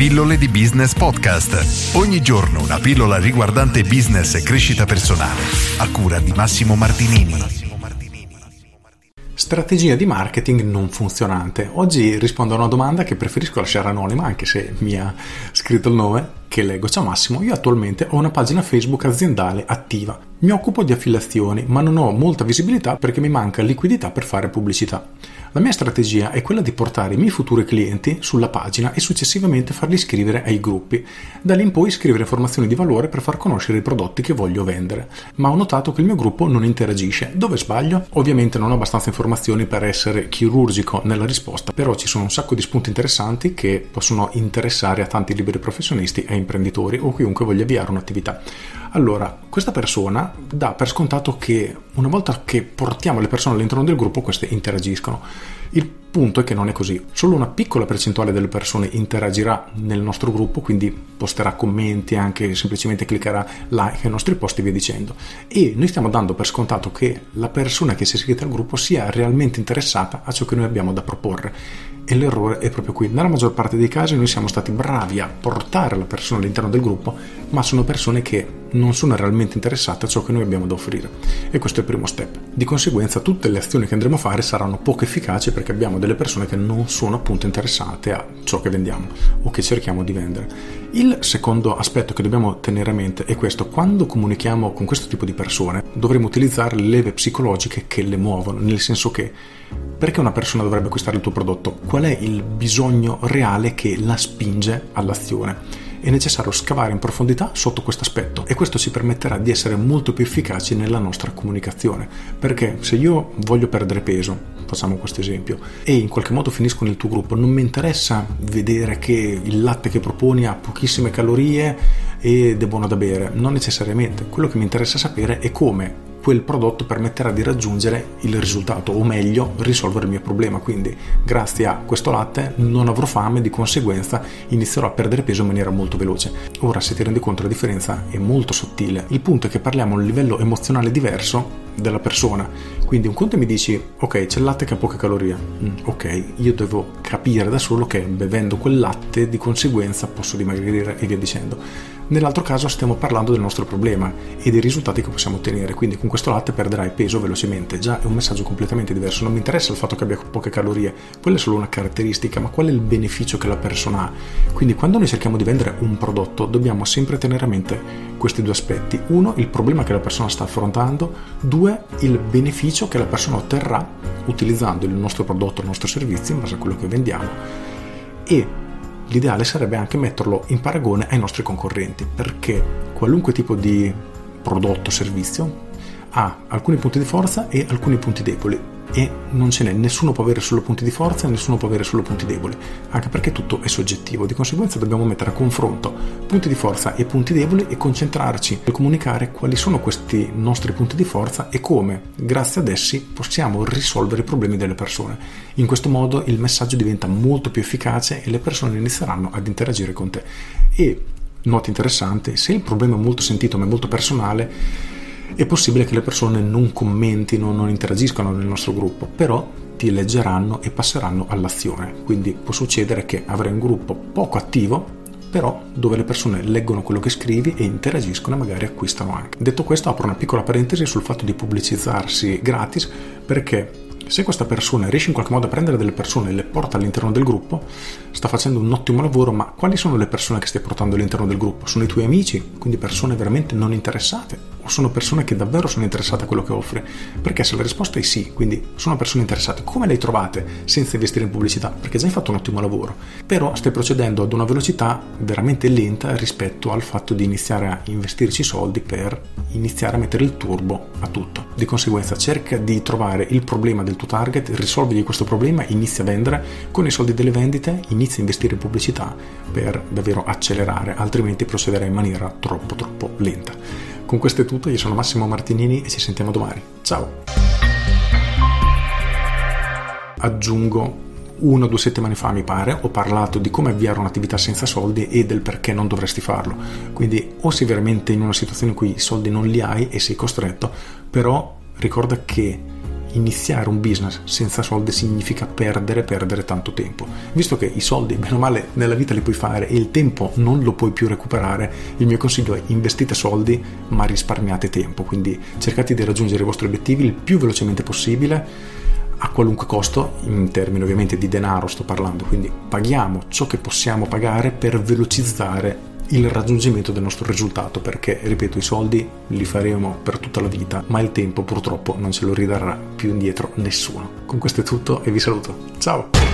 Pillole di Business Podcast. Ogni giorno una pillola riguardante business e crescita personale. A cura di Massimo Martinini. Strategia di marketing non funzionante. Oggi rispondo a una domanda che preferisco lasciare anonima, anche se mi ha scritto il nome, che leggo. Ciao Massimo, io attualmente ho una pagina Facebook aziendale attiva. Mi occupo di affiliazioni, ma non ho molta visibilità perché mi manca liquidità per fare pubblicità. La mia strategia è quella di portare i miei futuri clienti sulla pagina e successivamente farli iscrivere ai gruppi. Da lì in poi scrivere informazioni di valore per far conoscere i prodotti che voglio vendere. Ma ho notato che il mio gruppo non interagisce. Dove sbaglio? Ovviamente non ho abbastanza informazioni per essere chirurgico nella risposta, però ci sono un sacco di spunti interessanti che possono interessare a tanti liberi professionisti e imprenditori o chiunque voglia avviare un'attività. Allora, questa persona dà per scontato che una volta che portiamo le persone all'interno del gruppo, queste interagiscono. Il punto è che non è così. Solo una piccola percentuale delle persone interagirà nel nostro gruppo, quindi posterà commenti, anche semplicemente cliccherà like ai nostri post e via dicendo. E noi stiamo dando per scontato che la persona che si è iscritta al gruppo sia realmente interessata a ciò che noi abbiamo da proporre. E l'errore è proprio qui. Nella maggior parte dei casi noi siamo stati bravi a portare la persona all'interno del gruppo, ma sono persone che non sono realmente interessate a ciò che noi abbiamo da offrire. E questo è il primo step. Di conseguenza tutte le azioni che andremo a fare saranno poco efficaci perché abbiamo delle persone che non sono appunto interessate a ciò che vendiamo o che cerchiamo di vendere. Il secondo aspetto che dobbiamo tenere a mente è questo, quando comunichiamo con questo tipo di persone dovremo utilizzare le leve psicologiche che le muovono, nel senso che perché una persona dovrebbe acquistare il tuo prodotto? Qual è il bisogno reale che la spinge all'azione? È necessario scavare in profondità sotto questo aspetto e questo ci permetterà di essere molto più efficaci nella nostra comunicazione. Perché se io voglio perdere peso, facciamo questo esempio, e in qualche modo finisco nel tuo gruppo, non mi interessa vedere che il latte che proponi ha pochissime calorie ed è buono da bere, non necessariamente. Quello che mi interessa sapere è come quel prodotto permetterà di raggiungere il risultato o meglio risolvere il mio problema. Quindi grazie a questo latte non avrò fame di conseguenza inizierò a perdere peso in maniera molto veloce. Ora se ti rendi conto la differenza è molto sottile. Il punto è che parliamo a un livello emozionale diverso della persona. Quindi un conto mi dici ok c'è il latte che ha poche calorie mm, ok io devo capire da solo che bevendo quel latte di conseguenza posso dimagrire e via dicendo. Nell'altro caso stiamo parlando del nostro problema e dei risultati che possiamo ottenere, quindi con questo latte perderai peso velocemente. Già è un messaggio completamente diverso, non mi interessa il fatto che abbia poche calorie, quella è solo una caratteristica, ma qual è il beneficio che la persona ha? Quindi quando noi cerchiamo di vendere un prodotto dobbiamo sempre tenere a mente questi due aspetti. Uno, il problema che la persona sta affrontando, due, il beneficio che la persona otterrà utilizzando il nostro prodotto, il nostro servizio in base a quello che vendiamo. E l'ideale sarebbe anche metterlo in paragone ai nostri concorrenti, perché qualunque tipo di prodotto o servizio ha alcuni punti di forza e alcuni punti deboli e non ce n'è, nessuno può avere solo punti di forza e nessuno può avere solo punti deboli, anche perché tutto è soggettivo, di conseguenza dobbiamo mettere a confronto punti di forza e punti deboli e concentrarci nel comunicare quali sono questi nostri punti di forza e come, grazie ad essi, possiamo risolvere i problemi delle persone. In questo modo il messaggio diventa molto più efficace e le persone inizieranno ad interagire con te. E, nota interessante, se il problema è molto sentito ma è molto personale, è possibile che le persone non commentino, non interagiscano nel nostro gruppo, però ti leggeranno e passeranno all'azione. Quindi può succedere che avrai un gruppo poco attivo, però dove le persone leggono quello che scrivi e interagiscono e magari acquistano anche. Detto questo, apro una piccola parentesi sul fatto di pubblicizzarsi gratis perché se questa persona riesce in qualche modo a prendere delle persone e le porta all'interno del gruppo, sta facendo un ottimo lavoro, ma quali sono le persone che stai portando all'interno del gruppo? Sono i tuoi amici, quindi persone veramente non interessate? O sono persone che davvero sono interessate a quello che offri? Perché se la risposta è sì, quindi sono persone interessate, come le trovate senza investire in pubblicità? Perché già hai fatto un ottimo lavoro, però stai procedendo ad una velocità veramente lenta rispetto al fatto di iniziare a investirci soldi per iniziare a mettere il turbo a tutto. Di conseguenza cerca di trovare il problema del tuo target, risolvigli questo problema, inizia a vendere, con i soldi delle vendite inizia a investire in pubblicità per davvero accelerare, altrimenti procederai in maniera troppo troppo lenta. Con questo è tutto, io sono Massimo Martinini e ci sentiamo domani. Ciao! Aggiungo una o due settimane fa, mi pare, ho parlato di come avviare un'attività senza soldi e del perché non dovresti farlo. Quindi o sei veramente in una situazione in cui i soldi non li hai e sei costretto, però ricorda che iniziare un business senza soldi significa perdere, perdere tanto tempo. Visto che i soldi, bene o male, nella vita li puoi fare e il tempo non lo puoi più recuperare, il mio consiglio è investite soldi ma risparmiate tempo, quindi cercate di raggiungere i vostri obiettivi il più velocemente possibile a qualunque costo, in termini ovviamente di denaro sto parlando, quindi paghiamo ciò che possiamo pagare per velocizzare il raggiungimento del nostro risultato perché ripeto i soldi li faremo per tutta la vita ma il tempo purtroppo non ce lo ridarà più indietro nessuno. Con questo è tutto e vi saluto. Ciao